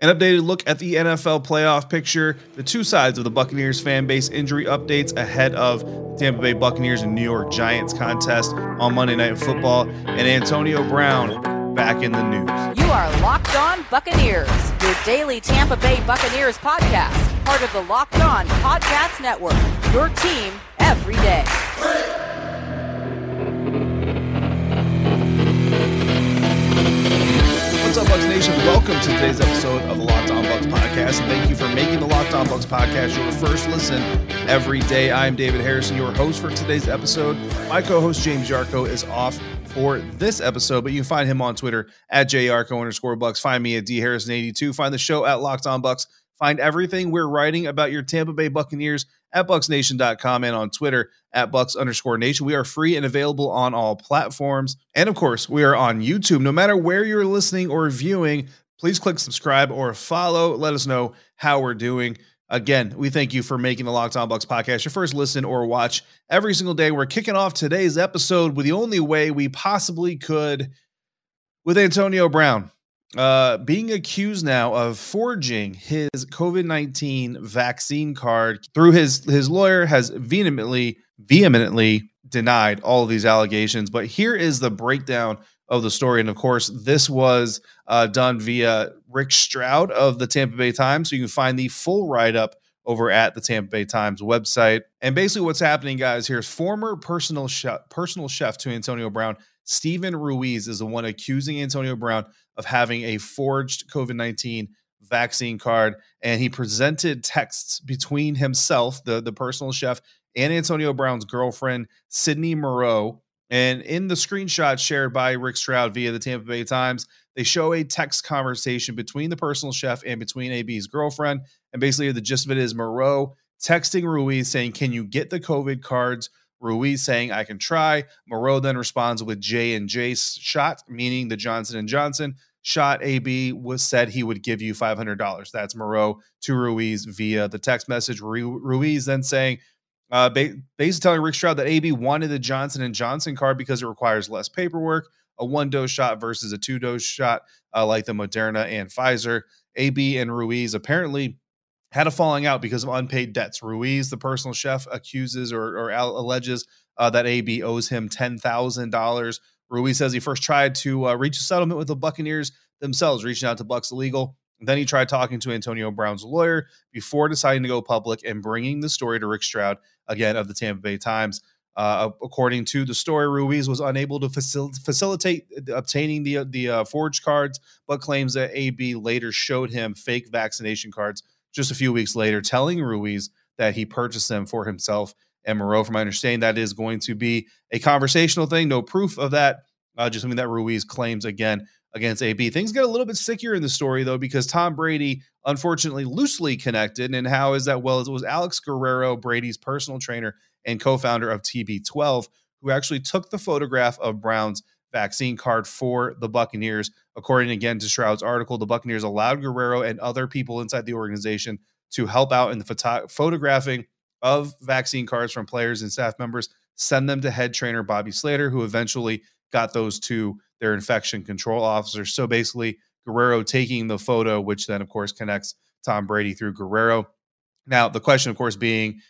An updated look at the NFL playoff picture, the two sides of the Buccaneers fan base injury updates ahead of the Tampa Bay Buccaneers and New York Giants contest on Monday Night Football, and Antonio Brown back in the news. You are Locked On Buccaneers, your daily Tampa Bay Buccaneers podcast, part of the Locked On Podcast Network, your team every day. What's up, Bucs Nation? Welcome to today's episode of the Locked On Bucs podcast. And thank you for making the Locked On Bucs podcast your first listen every day. I'm David Harrison, your host for today's episode. My co host, James Yarcho, is off for this episode, but you can find him on Twitter at JYarcho underscore Bucs. Find me at D Harrison82. Find the show at Locked On Bucs. Find everything we're writing about your Tampa Bay Buccaneers at bucsnation.com and on Twitter at bucs underscore nation. We are free and available on all platforms. And of course, we are on YouTube. No matter where you're listening or viewing, please click subscribe or follow. Let us know how we're doing. Again, we thank you for making the Locked On Bucs podcast your first listen or watch every single day. We're kicking off today's episode with the only way we possibly could with Antonio Brown uh, being accused now of forging his COVID nineteen vaccine card through his his lawyer has vehemently vehemently denied all of these allegations. But here is the breakdown of the story, and of course, this was uh, done via Rick Stroud of the Tampa Bay Times, so you can find the full write up over at the Tampa Bay Times website. And basically, what's happening, guys, here is former personal chef, personal chef to Antonio Brown, Stephen Ruiz, is the one accusing Antonio Brown of having a forged COVID 19 vaccine card. And he presented texts between himself, the, the personal chef, and Antonio Brown's girlfriend, Cydney Moreau. And in the screenshot shared by Rick Stroud via the Tampa Bay Times, they show a text conversation between the personal chef and between AB's girlfriend. And basically, the gist of it is Moreau texting Ruiz saying, Can you get the COVID cards? Ruiz saying, I can try. Moreau then responds with J and J shot, meaning the Johnson and Johnson shot. AB was said he would give you $500. That's Moreau to Ruiz via the text message. Ruiz then saying, uh, basically telling Rick Stroud that AB wanted the Johnson and Johnson card because it requires less paperwork, a one dose shot versus a two dose shot, uh, like the Moderna and Pfizer. AB and Ruiz apparently had a falling out because of unpaid debts. Ruiz, the personal chef, accuses or, or alleges uh, that AB owes him ten thousand dollars. Ruiz says he first tried to uh, reach a settlement with the Buccaneers themselves, reaching out to Bucs Legal. Then he tried talking to Antonio Brown's lawyer before deciding to go public and bringing the story to Rick Stroud, again of the Tampa Bay Times. Uh, according to the story, Ruiz was unable to facil- facilitate obtaining the the uh, forged cards, but claims that AB later showed him fake vaccination cards just a few weeks later, telling Ruiz that he purchased them for himself and Moreau. From my understanding, that is going to be a conversational thing. No proof of that. Uh, just something that Ruiz claims again against AB. Things get a little bit stickier in the story though, because Tom Brady, unfortunately, loosely connected. And how is that? Well, it was Alex Guerrero, Brady's personal trainer and co-founder of TB12, who actually took the photograph of Brown's vaccine card for the Buccaneers. According again to Stroud's article, the Buccaneers allowed Guerrero and other people inside the organization to help out in the photo- photographing of vaccine cards from players and staff members, send them to head trainer Bobby Slater, who eventually got those to their infection control officer. So basically, Guerrero taking the photo, which then, of course, connects Tom Brady through Guerrero. Now, the question, of course, being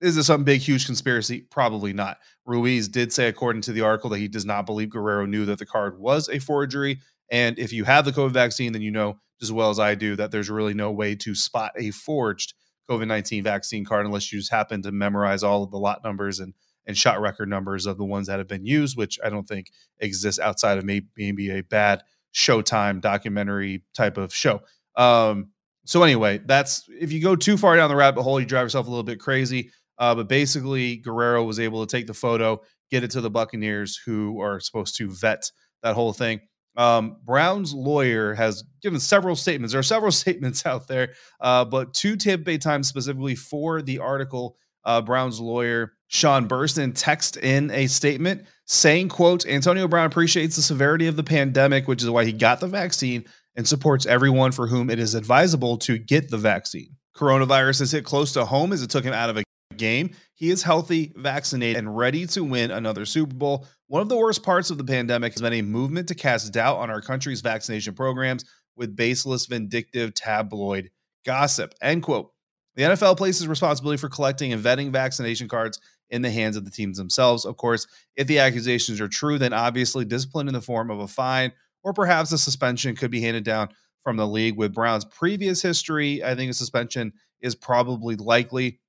is this some big, huge conspiracy? Probably not. Ruiz did say, according to the article, that he does not believe Guerrero knew that the card was a forgery. And if you have the COVID vaccine, then you know as well as I do that there's really no way to spot a forged COVID 19 vaccine card unless you just happen to memorize all of the lot numbers and, and shot record numbers of the ones that have been used, which I don't think exists outside of maybe, a bad Showtime documentary type of show. Um, so, anyway, that's if you go too far down the rabbit hole, you drive yourself a little bit crazy. Uh, but basically, Guerrero was able to take the photo, get it to the Buccaneers, who are supposed to vet that whole thing. Um, Brown's lawyer has given several statements. There are several statements out there, uh, but two Tampa Bay Times specifically for the article. Uh, Brown's lawyer Sean Burstyn text in a statement saying, "quote Antonio Brown appreciates the severity of the pandemic, which is why he got the vaccine, and supports everyone for whom it is advisable to get the vaccine. Coronavirus has hit close to home as it took him out of a game. He is healthy, vaccinated, and ready to win another Super Bowl. One of the worst parts of the pandemic has been a movement to cast doubt on our country's vaccination programs. with baseless, vindictive tabloid gossip. End quote. The NFL places responsibility for collecting and vetting vaccination cards in the hands of the teams themselves. Of course, if the accusations are true, then obviously discipline in the form of a fine or perhaps a suspension could be handed down from the league. With Brown's previous history, I think a suspension is probably likely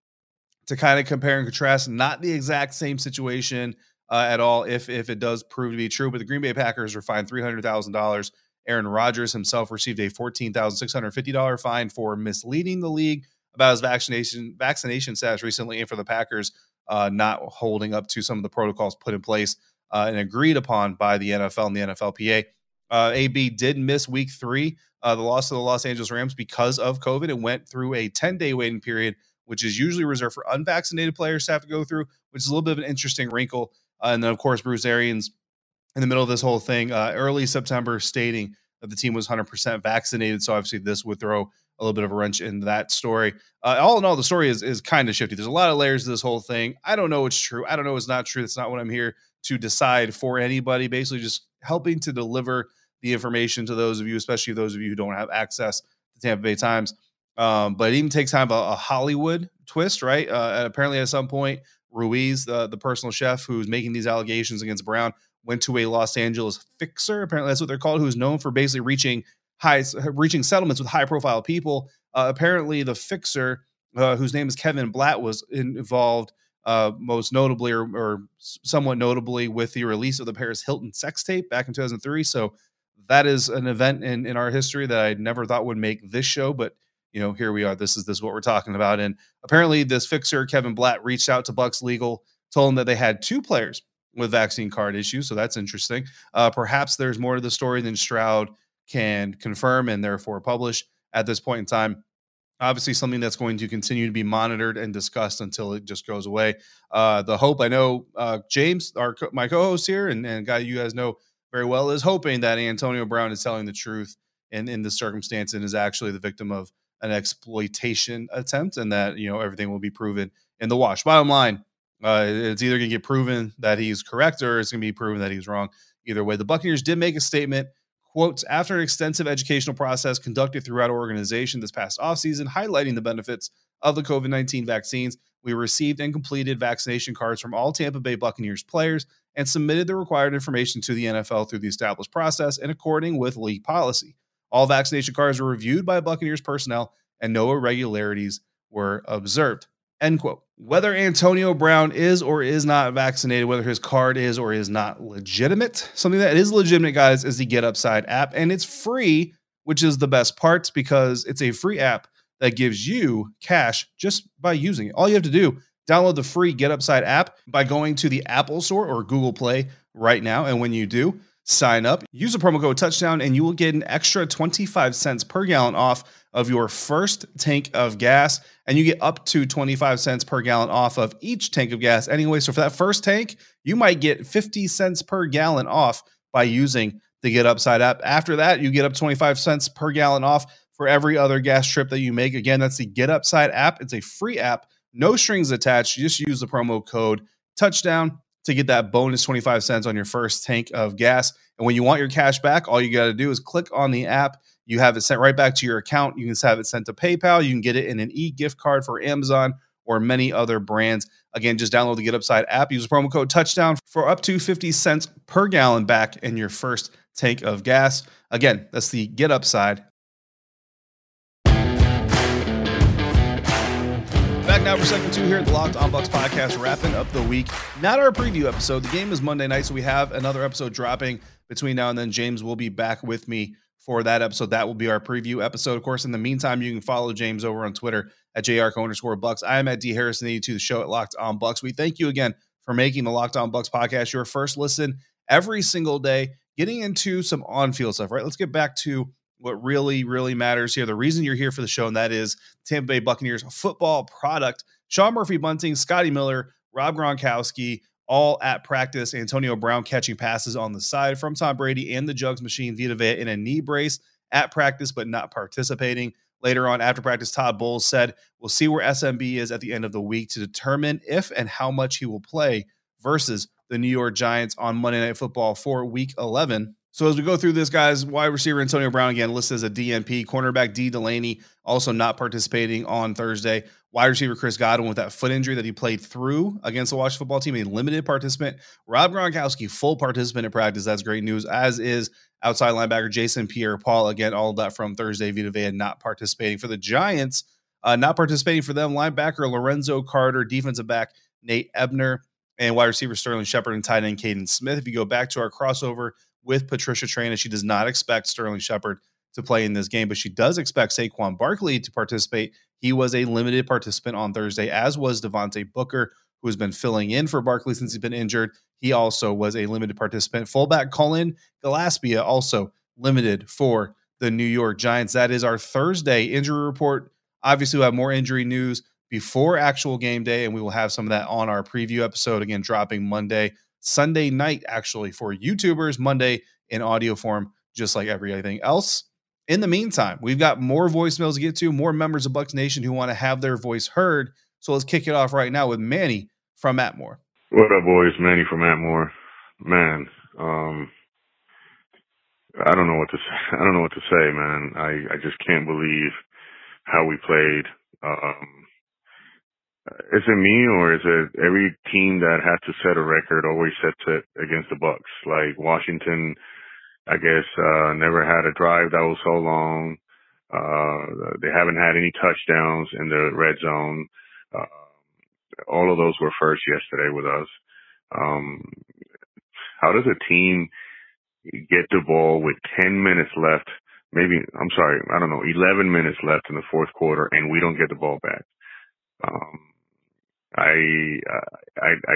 to kind of compare and contrast. Not the exact same situation uh, at all, if if it does prove to be true. But the Green Bay Packers were fined three hundred thousand dollars. Aaron Rodgers himself received a fourteen thousand six hundred fifty dollar fine for misleading the league about his vaccination vaccination status recently, and for the Packers uh, not holding up to some of the protocols put in place uh, and agreed upon by the NFL and the NFLPA. Uh, AB did miss week three, uh, the loss of the Los Angeles Rams because of COVID. It went through a 10 day waiting period, which is usually reserved for unvaccinated players to have to go through, which is a little bit of an interesting wrinkle. Uh, and then, of course, Bruce Arians in the middle of this whole thing, uh, early September, stating that the team was 100% vaccinated. So obviously, this would throw a little bit of a wrench in that story. Uh, all in all, the story is is kind of shifty. There's a lot of layers to this whole thing. I don't know what's true. I don't know what's not true. That's not what I'm here to decide for anybody. Basically, just helping to deliver the information to those of you, especially those of you who don't have access to Tampa Bay Times. Um, but it even takes kind of a, a Hollywood twist, right? Uh, and apparently, at some point, Ruiz, the, the personal chef who's making these allegations against Brown, went to a Los Angeles fixer. Apparently, that's what they're called, who's known for basically reaching high, reaching settlements with high profile people. Uh, apparently, the fixer, uh, whose name is Kevin Blatt, was involved uh, most notably or, or, somewhat notably with the release of the Paris Hilton sex tape back in 2003. So that is an event in, in our history that I never thought would make this show, but you know, here we are. This is this is what we're talking about. And apparently, this fixer Kevin Blatt reached out to Bucs Legal, told him that they had two players with vaccine card issues. So that's interesting. Uh, perhaps there's more to the story than Stroud can confirm and therefore publish at this point in time. Obviously, something that's going to continue to be monitored and discussed until it just goes away. Uh, the hope I know, uh, James, our my co-host here, and, and guy you guys know very well is hoping that Antonio Brown is telling the truth in, in the circumstance and is actually the victim of an exploitation attempt and that, you know, everything will be proven in the wash. Bottom line, uh, it's either going to get proven that he's correct or it's going to be proven that he's wrong. Either way, the Buccaneers did make a statement. Quotes after an extensive educational process conducted throughout our organization this past offseason, highlighting the benefits of the COVID 19 vaccines, we received and completed vaccination cards from all Tampa Bay Buccaneers players and submitted the required information to the NFL through the established process and according with league policy. All vaccination cards were reviewed by Buccaneers personnel and no irregularities were observed. End quote. Whether Antonio Brown is or is not vaccinated, whether his card is or is not legitimate, something that is legitimate, guys, is the Get Upside app. And it's free, which is the best part because it's a free app that gives you cash just by using it. All you have to do, download the free Get Upside app by going to the Apple Store or Google Play right now. And when you do, sign up, use the promo code touchdown, and you will get an extra 25 cents per gallon off of your first tank of gas. And you get up to 25 cents per gallon off of each tank of gas anyway. So for that first tank, you might get 50 cents per gallon off by using the Get Upside app. After that, you get up 25 cents per gallon off for every other gas trip that you make. Again, that's the Get Upside app. It's a free app, no strings attached. You just use the promo code touchdown to get that bonus 25 cents on your first tank of gas. And when you want your cash back, all you got to do is click on the app. You have it sent right back to your account. You can have it sent to PayPal. You can get it in an e gift card for Amazon or many other brands. Again, just download the Get Upside app. Use promo code touchdown for up to 50 cents per gallon back in your first tank of gas. Again, that's the Get Upside Back now for second two here at the Locked On Bucs podcast, wrapping up the week. Not our preview episode. The game is Monday night, so we have another episode dropping between now and then. James will be back with me for that episode. That will be our preview episode. Of course, in the meantime, you can follow James over on Twitter at JRCO underscore Bucs. I am at D Harrison 82, the show at Locked On Bucs. We thank you again for making the Locked On Bucs podcast your first listen every single day, getting into some on field stuff, right? Let's get back to what really, really matters here. The reason you're here for the show, and that is Tampa Bay Buccaneers football product. Sean Murphy Bunting, Scotty Miller, Rob Gronkowski, all at practice. Antonio Brown catching passes on the side from Tom Brady and the Jugs machine. Vita Vea in a knee brace at practice, but not participating. Later on, after practice, Todd Bowles said, We'll see where SMB is at the end of the week to determine if and how much he will play versus the New York Giants on Monday Night Football for week 11 So as we go through this, guys, wide receiver Antonio Brown again listed as a DNP. Cornerback Dee Delaney also not participating on Thursday. Wide receiver Chris Godwin with that foot injury that he played through against the Washington football team, a limited participant. Rob Gronkowski, full participant in practice. That's great news. As is outside linebacker Jason Pierre-Paul. Again, all of that from Thursday. Vita Vea not participating for the Giants. Uh, not participating for them. Linebacker Lorenzo Carter, defensive back Nate Ebner, and wide receiver Sterling Shepard and tight end Kaden Smith. If you go back to our crossover with Patricia Traina, she does not expect Sterling Shepard to play in this game, but she does expect Saquon Barkley to participate. He was a limited participant on Thursday, as was Devontae Booker, who has been filling in for Barkley since he's been injured. He also was a limited participant. Fullback Cullen Gillaspia also limited for the New York Giants. That is our Thursday injury report. Obviously, we'll have more injury news before actual game day, and we will have some of that on our preview episode again, dropping Monday, Sunday night, actually, for YouTubers, Monday in audio form, just like everything else. In the meantime, we've got more voicemails to get to, more members of Bucs Nation who want to have their voice heard. So let's kick it off right now with Manny from Atmore. What up, boys? Manny from Atmore. Man, um, I don't know what to say. I don't know what to say, man. I, I just can't believe how we played. Um, is it me or is it every team that has to set a record always sets it against the Bucs? Like Washington, I guess, uh, never had a drive that was so long. Uh, they haven't had any touchdowns in the red zone. Uh, all of those were first yesterday with us. Um, how does a team get the ball with 10 minutes left? Maybe, I'm sorry, I don't know, 11 minutes left in the fourth quarter and we don't get the ball back. Um, I, uh, I, I,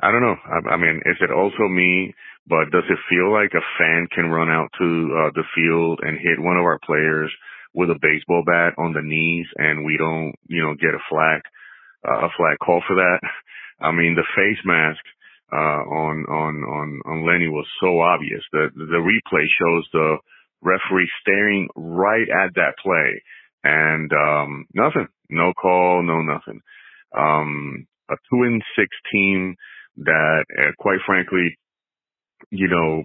I don't know. I, I mean, is it also me? But does it feel like a fan can run out to uh, the field and hit one of our players with a baseball bat on the knees, and we don't, you know, get a flag, uh, a flag call for that? I mean, the face mask uh, on on on on Lenny was so obvious. The the replay shows the referee staring right at that play, and um, nothing, no call, no nothing um, a two and six team that, uh, quite frankly, you know,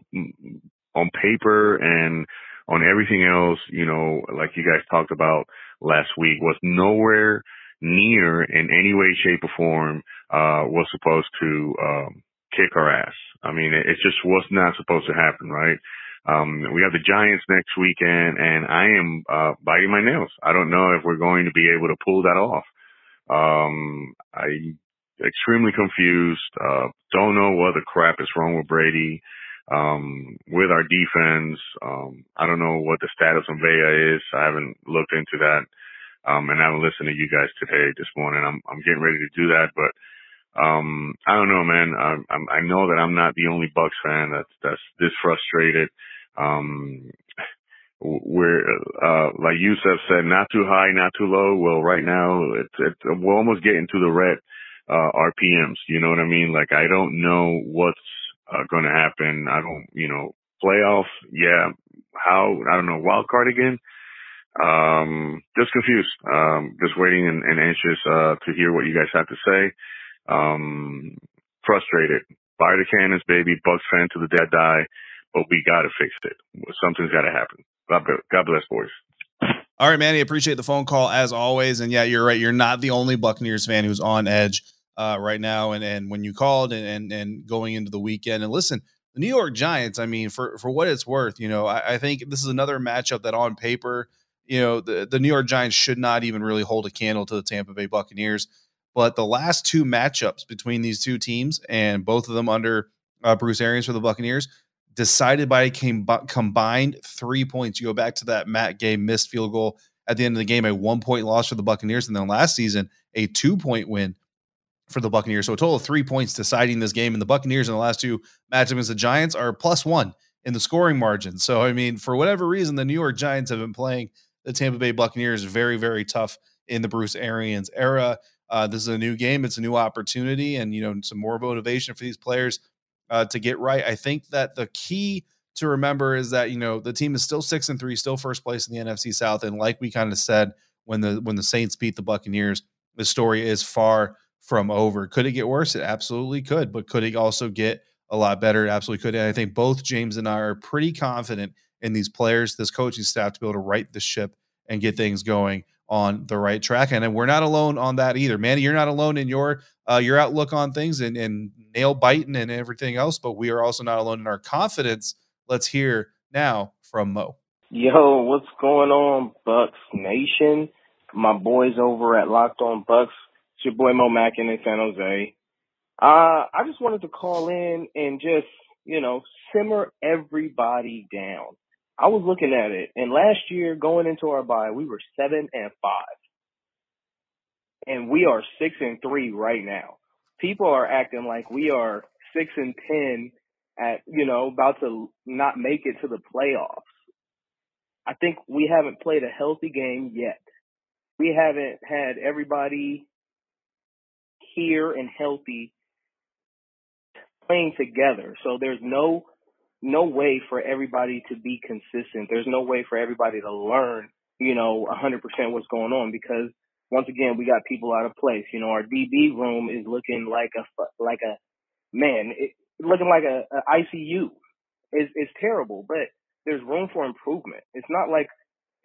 on paper and on everything else, you know, like you guys talked about last week, was nowhere near in any way, shape, or form uh, was supposed to um, kick our ass. I mean, it, it just was not supposed to happen, right? Um, we have the Giants next weekend, and I am uh, biting my nails. I don't know if we're going to be able to pull that off. Um, I extremely confused. Uh, don't know what the crap is wrong with Brady. Um, with our defense, um, I don't know what the status of Vea is. I haven't looked into that. Um, and I haven't listened to you guys today, this morning. I'm, I'm getting ready to do that, but, um, I don't know, man. I, I'm, I know that I'm not the only Bucs fan that's, that's this frustrated. Um, we're uh like Yusuf said, not too high, not too low. Well, right now it's, it's we're almost getting to the red uh RPMs. You know what I mean? Like I don't know what's uh, going to happen. I don't, you know, playoffs. Yeah, how I don't know wild card again. Um, just confused. Um, just waiting and, and anxious uh to hear what you guys have to say. Um, frustrated. Buy the cannons, baby. Bucs fan to the dead die but we got to fix it. Something's got to happen. God, bless, boys. All right, Manny. Appreciate the phone call as always. And yeah, you're right. You're not the only Buccaneers fan who's on edge uh, right now. And and when you called and, and and going into the weekend, and listen, the New York Giants. I mean, for for what it's worth, you know, I, I think this is another matchup that on paper, you know, the the New York Giants should not even really hold a candle to the Tampa Bay Buccaneers. But the last two matchups between these two teams, and both of them under uh, Bruce Arians for the Buccaneers, decided by a combined three points. You go back to that Matt Gay missed field goal at the end of the game, a one point loss for the Buccaneers, and then last season a two point win for the Buccaneers. So a total of three points deciding this game. And the Buccaneers in the last two matchups against the Giants are plus one in the scoring margin. So I mean, for whatever reason, the New York Giants have been playing the Tampa Bay Buccaneers very, very tough in the Bruce Arians era. Uh, this is a new game. It's a new opportunity, and you know some more motivation for these players uh, to get right. I think that the key to remember is that you know the team is still six and three, still first place in the NFC South, and like we kind of said when the when the Saints beat the Buccaneers, the story is far from over. Could it get worse? It absolutely could, but could it also get a lot better. It absolutely could. And I think both James and I are pretty confident in these players, this coaching staff to be able to right the ship and get things going on the right track. And we're not alone on that either. Manny, you're not alone in your uh, your outlook on things and, and nail biting and everything else, but we are also not alone in our confidence. Let's hear now from Mo. Yo, what's going on, Bucs Nation? My boys over at Locked On Bucs. It's your boy Mo Mackin in San Jose. Uh, I just wanted to call in and just, you know, simmer everybody down. I was looking at it, and last year going into our bye, we were seven and five, and we are six and three right now. People are acting like we are six and ten at you know about to not make it to the playoffs. I think we haven't played a healthy game yet. We haven't had everybody here and healthy playing together. So there's no no way for everybody to be consistent. There's no way for everybody to learn, you know, 100% what's going on because once again, we got people out of place. You know, our DB room is looking like a like a man, it, looking like a, a ICU. It's, it's terrible, but there's room for improvement. It's not like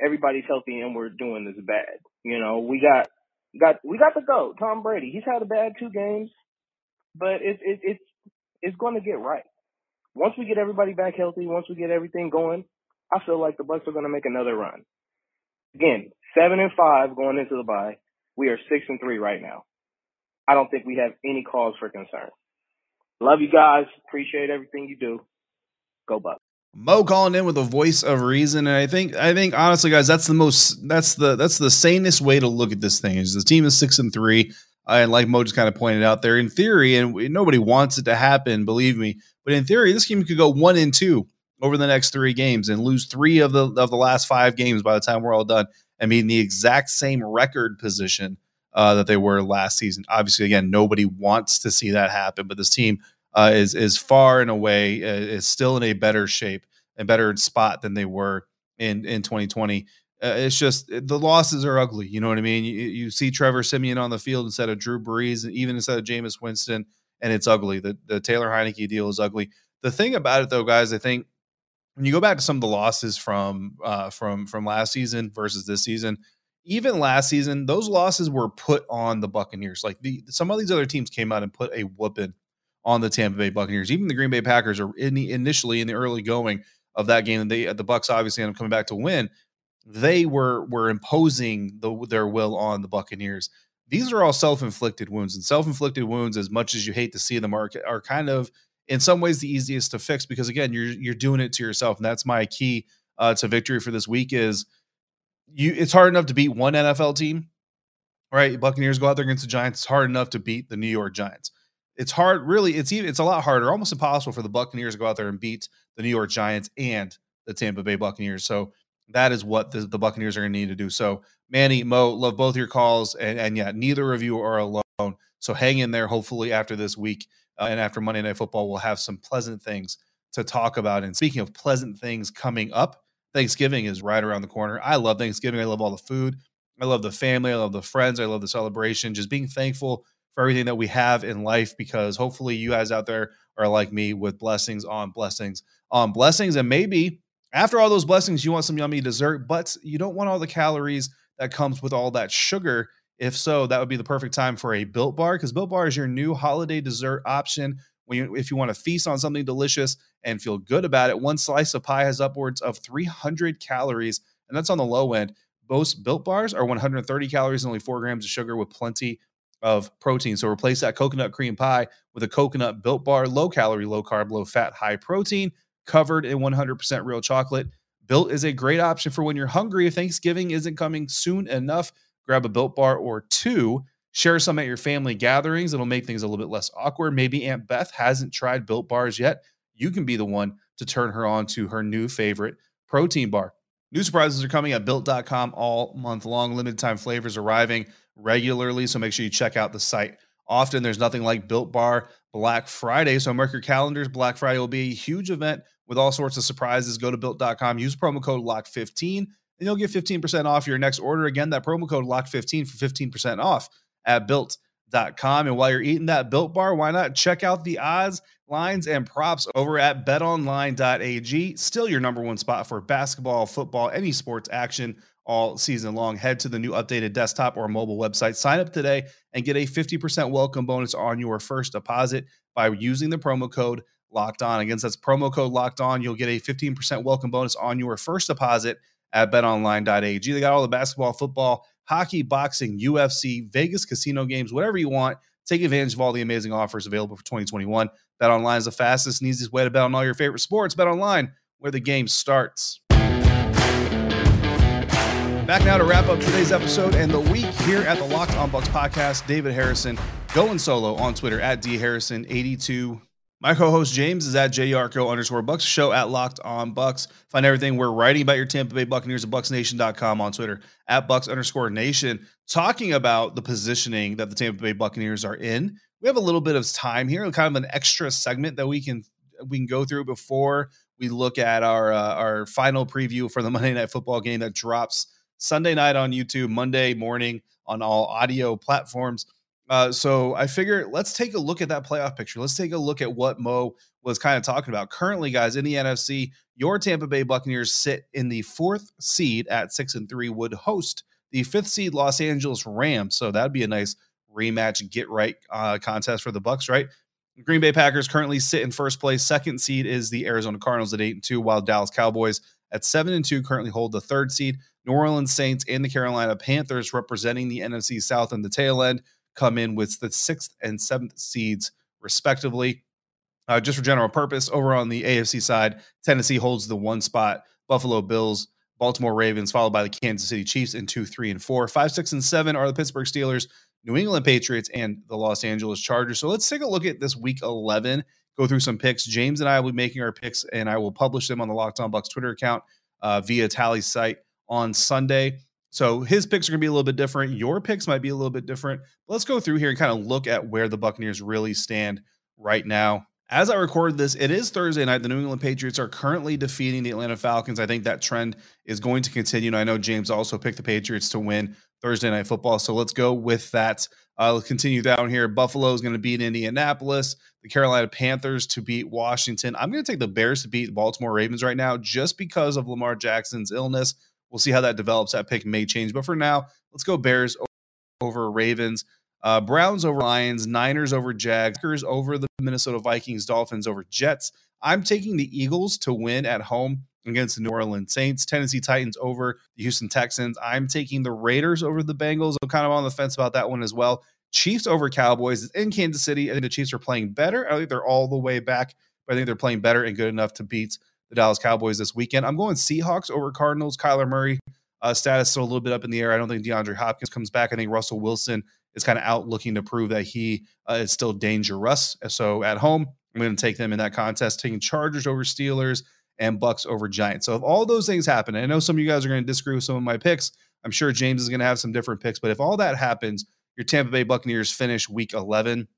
everybody's healthy and we're doing this bad. You know, we got got we got the go. Tom Brady. He's had a bad two games, but it's it, it's it's going to get right once we get everybody back healthy, once we get everything going, I feel like the Bucs are going to make another run. Again, seven and five going into the bye. We are six and three right now. I don't think we have any cause for concern. Love you guys. Appreciate everything you do. Go Bucs. Mo calling in with a voice of reason, and I think I think honestly, guys, that's the most that's the that's the sanest way to look at this thing. Is the team is six and three, uh, and like Mo just kind of pointed out there, in theory, and we, nobody wants it to happen, believe me, but in theory, this team could go one and two over the next three games and lose three of the of the last five games by the time we're all done and be in the exact same record position uh, that they were last season. Obviously, again, nobody wants to see that happen, but this team uh, is is far and away uh, is still in a better shape and better spot than they were in in 2020. Uh, it's just the losses are ugly. You know what I mean? You, you see Trevor Siemian on the field instead of Drew Brees, and even instead of Jameis Winston and it's ugly. The the Taylor Heinicke deal is ugly. The thing about it though, guys, I think when you go back to some of the losses from uh, from from last season versus this season, even last season, those losses were put on the Buccaneers. Like the some of these other teams came out and put a whooping on the Tampa Bay Buccaneers. Even the Green Bay Packers are in the, initially in the early going of that game, and they the Bucs obviously end up coming back to win. They were were imposing the, their will on the Buccaneers these are all self-inflicted wounds and self-inflicted wounds as much as you hate to see them are, are kind of in some ways the easiest to fix because again you're you're doing it to yourself and that's my key uh, to victory for this week is you it's hard enough to beat one NFL team right? Buccaneers go out there against the Giants it's hard enough to beat the New York Giants. It's hard really it's even it's a lot harder almost impossible for the Buccaneers to go out there and beat the New York Giants and the Tampa Bay Buccaneers so that is what the, the Buccaneers are going to need to do. So, Manny, Mo, love both your calls. And, and yeah, neither of you are alone. So hang in there. Hopefully, after this week uh, and after Monday Night Football, we'll have some pleasant things to talk about. And speaking of pleasant things coming up, Thanksgiving is right around the corner. I love Thanksgiving. I love all the food. I love the family. I love the friends. I love the celebration. Just being thankful for everything that we have in life because hopefully you guys out there are like me with blessings on blessings on blessings. And maybe after all those blessings, you want some yummy dessert, but you don't want all the calories that comes with all that sugar. If so, that would be the perfect time for a Built Bar because Built Bar is your new holiday dessert option. When you, if you want to feast on something delicious and feel good about it, one slice of pie has upwards of 300 calories, and that's on the low end. Most Built Bars are 130 calories and only four grams of sugar with plenty of protein. So replace that coconut cream pie with a coconut Built Bar, low calorie, low carb, low fat, high protein covered in 100% real chocolate. Built is a great option for when you're hungry. If Thanksgiving isn't coming soon enough, grab a Built bar or two. Share some at your family gatherings. It'll make things a little bit less awkward. Maybe Aunt Beth hasn't tried Built bars yet. You can be the one to turn her on to her new favorite protein bar. New surprises are coming at built.com all month long. Limited time flavors arriving regularly. So make sure you check out the site often. There's nothing like Built Bar Black Friday. So mark your calendars. Black Friday will be a huge event with all sorts of surprises. Go to built.com, use promo code LOCK15, and you'll get 15% off your next order. Again, that promo code LOCK15 for 15% off at built.com. And while you're eating that built bar, why not check out the odds, lines, and props over at betonline.ag. Still your number one spot for basketball, football, any sports action all season long. Head to the new updated desktop or mobile website, sign up today, and get a 50% welcome bonus on your first deposit by using the promo code locked on. Again, that's promo code locked on. You'll get a 15% welcome bonus on your first deposit at betonline.ag. They got all the basketball, football, hockey, boxing, UFC, Vegas casino games, whatever you want. Take advantage of all the amazing offers available for 2021. BetOnline is the fastest and easiest way to bet on all your favorite sports. BetOnline, where the game starts. Back now to wrap up today's episode and the week here at the Locked On Bucs podcast. David Harrison going solo on Twitter at dharrison82. My co-host James is at jarco underscore Bucs. Show at Locked On Bucs. Find everything we're writing about your Tampa Bay Buccaneers at BucsNation.com on Twitter at Bucs underscore Nation. Talking about the positioning that the Tampa Bay Buccaneers are in. We have a little bit of time here, kind of an extra segment that we can we can go through before we look at our uh, our final preview for the Monday Night Football game that drops Sunday night on YouTube, Monday morning on all audio platforms. Uh, so I figure let's take a look at that playoff picture. Let's take a look at what Mo was kind of talking about. Currently, guys, in the NFC, your Tampa Bay Buccaneers sit in the fourth seed at six and three, would host the fifth seed Los Angeles Rams. So that'd be a nice rematch, get right uh, contest for the Bucs, right? Green Bay Packers currently sit in first place. Second seed is the Arizona Cardinals at eight and two, while Dallas Cowboys at seven and two currently hold the third seed. New Orleans Saints and the Carolina Panthers representing the NFC South and the tail end come in with the sixth and seventh seeds, respectively. Uh, just for general purpose, over on the AFC side, Tennessee holds the one spot. Buffalo Bills, Baltimore Ravens, followed by the Kansas City Chiefs in two, three, and four. Five, six, and seven are the Pittsburgh Steelers, New England Patriots, and the Los Angeles Chargers. So let's take a look at this week 11, go through some picks. James and I will be making our picks, and I will publish them on the Locked On Bucs Twitter account uh, via Tallysight on Sunday. So his picks are going to be a little bit different. Your picks might be a little bit different. Let's go through here and kind of look at where the Buccaneers really stand right now. As I record this, it is Thursday night. The New England Patriots are currently defeating the Atlanta Falcons. I think that trend is going to continue. And I know James also picked the Patriots to win Thursday night football. So let's go with that. Uh, let's continue down here. Buffalo is going to beat Indianapolis. The Carolina Panthers to beat Washington. I'm going to take the Bears to beat the Baltimore Ravens right now just because of Lamar Jackson's illness. We'll see how that develops. That pick may change, but for now, let's go Bears over Ravens. Uh, Browns over Lions, Niners over Jags, Packers over the Minnesota Vikings, Dolphins over Jets. I'm taking the Eagles to win at home against the New Orleans Saints, Tennessee Titans over the Houston Texans. I'm taking the Raiders over the Bengals. I'm kind of on the fence about that one as well. Chiefs over Cowboys is in Kansas City. I think the Chiefs are playing better. I think they're all the way back, but I think they're playing better and good enough to beat the Dallas Cowboys this weekend. I'm going Seahawks over Cardinals. Kyler Murray uh, status still a little bit up in the air. I don't think DeAndre Hopkins comes back. I think Russell Wilson is kind of out looking to prove that he uh, is still dangerous. So at home, I'm going to take them in that contest, taking Chargers over Steelers and Bucs over Giants. So if all those things happen, I know some of you guys are going to disagree with some of my picks. I'm sure James is going to have some different picks, but if all that happens, your Tampa Bay Buccaneers finish Week 11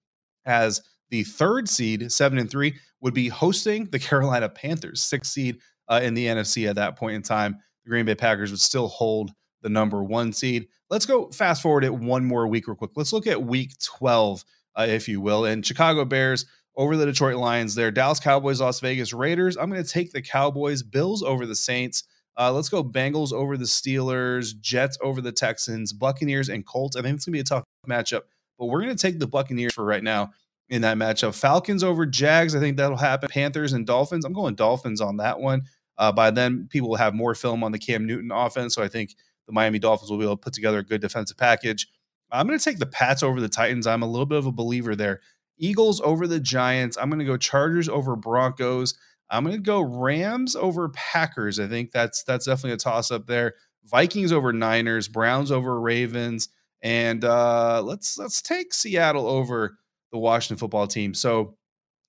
as the third seed, seven and three, would be hosting the Carolina Panthers, six seed uh, in the NFC at that point in time. The Green Bay Packers would still hold the number one seed. Let's go fast forward it one more week, real quick. Let's look at week 12, uh, if you will. And Chicago Bears over the Detroit Lions there. Dallas Cowboys, Las Vegas Raiders. I'm going to take the Cowboys, Bills over the Saints. Uh, let's go Bengals over the Steelers, Jets over the Texans, Buccaneers, and Colts. I think it's going to be a tough matchup, but we're going to take the Buccaneers for right now in that matchup. Falcons over Jags. I think that'll happen. Panthers and Dolphins. I'm going Dolphins on that one. Uh, by then, people will have more film on the Cam Newton offense. So I think the Miami Dolphins will be able to put together a good defensive package. I'm going to take the Pats over the Titans. I'm a little bit of a believer there. Eagles over the Giants. I'm going to go Chargers over Broncos. I'm going to go Rams over Packers. I think that's that's definitely a toss up there. Vikings over Niners, Browns over Ravens, and uh, let's let's take Seattle over the Washington football team. So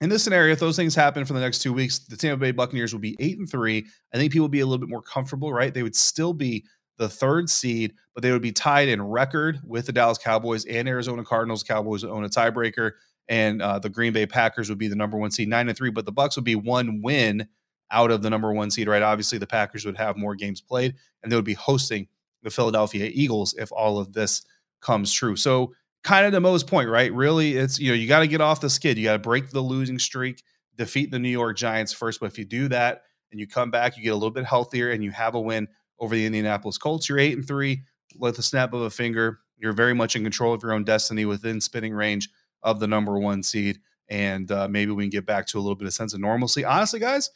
in this scenario, if those things happen for the next two weeks, the Tampa Bay Buccaneers will be eight and three. I think people would be a little bit more comfortable, right? They would still be the third seed, but they would be tied in record with the Dallas Cowboys and Arizona Cardinals. Cowboys own a tiebreaker, and uh, the Green Bay Packers would be the number one seed, nine and three. But the Bucs would be one win out of the number one seed, right? Obviously, the Packers would have more games played, and they would be hosting the Philadelphia Eagles if all of this comes true. So kind of to Mo's point, right? Really, it's you know you got to get off the skid. You got to break the losing streak, defeat the New York Giants first. But if you do that and you come back, you get a little bit healthier, and you have a win over the Indianapolis Colts. You're eight and three with a snap of a finger. You're very much in control of your own destiny within spinning range of the number one seed. And uh, maybe we can get back to a little bit of sense of normalcy. Honestly, guys,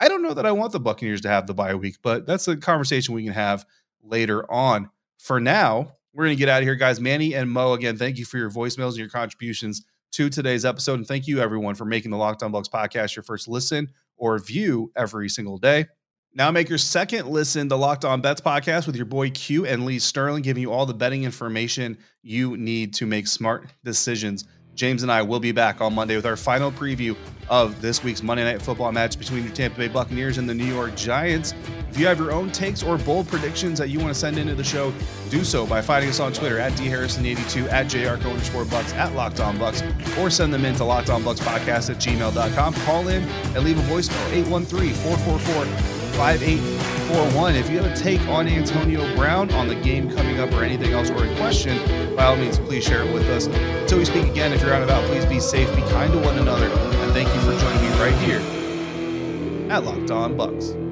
I don't know that I want the Buccaneers to have the bye week, but that's a conversation we can have later on. For now, we're going to get out of here, guys. Manny and Mo, again, thank you for your voicemails and your contributions to today's episode. And thank you, everyone, for making the Locked On Bucs podcast your first listen or view every single day. Now make your second listen the Locked On Bets podcast with your boy Q and Lee Sterling, giving you all the betting information you need to make smart decisions. James and I will be back on Monday with our final preview of this week's Monday Night Football match between the Tampa Bay Buccaneers and the New York Giants. If you have your own takes or bold predictions that you want to send into the show, do so by finding us on Twitter at dharrison82, at jrco underscore bucs, at Locked On Bucs, or send them in to Locked On Bucs Podcast at gmail.com. Call in and leave a voicemail 813 444 5841. If you have a take on Antonio Brown, on the game coming up, or anything else, or a question, by all means, please share it with us. Until we speak again, if you're out and about, please be safe, be kind to one another, and thank you for joining me right here at Locked On Bucs.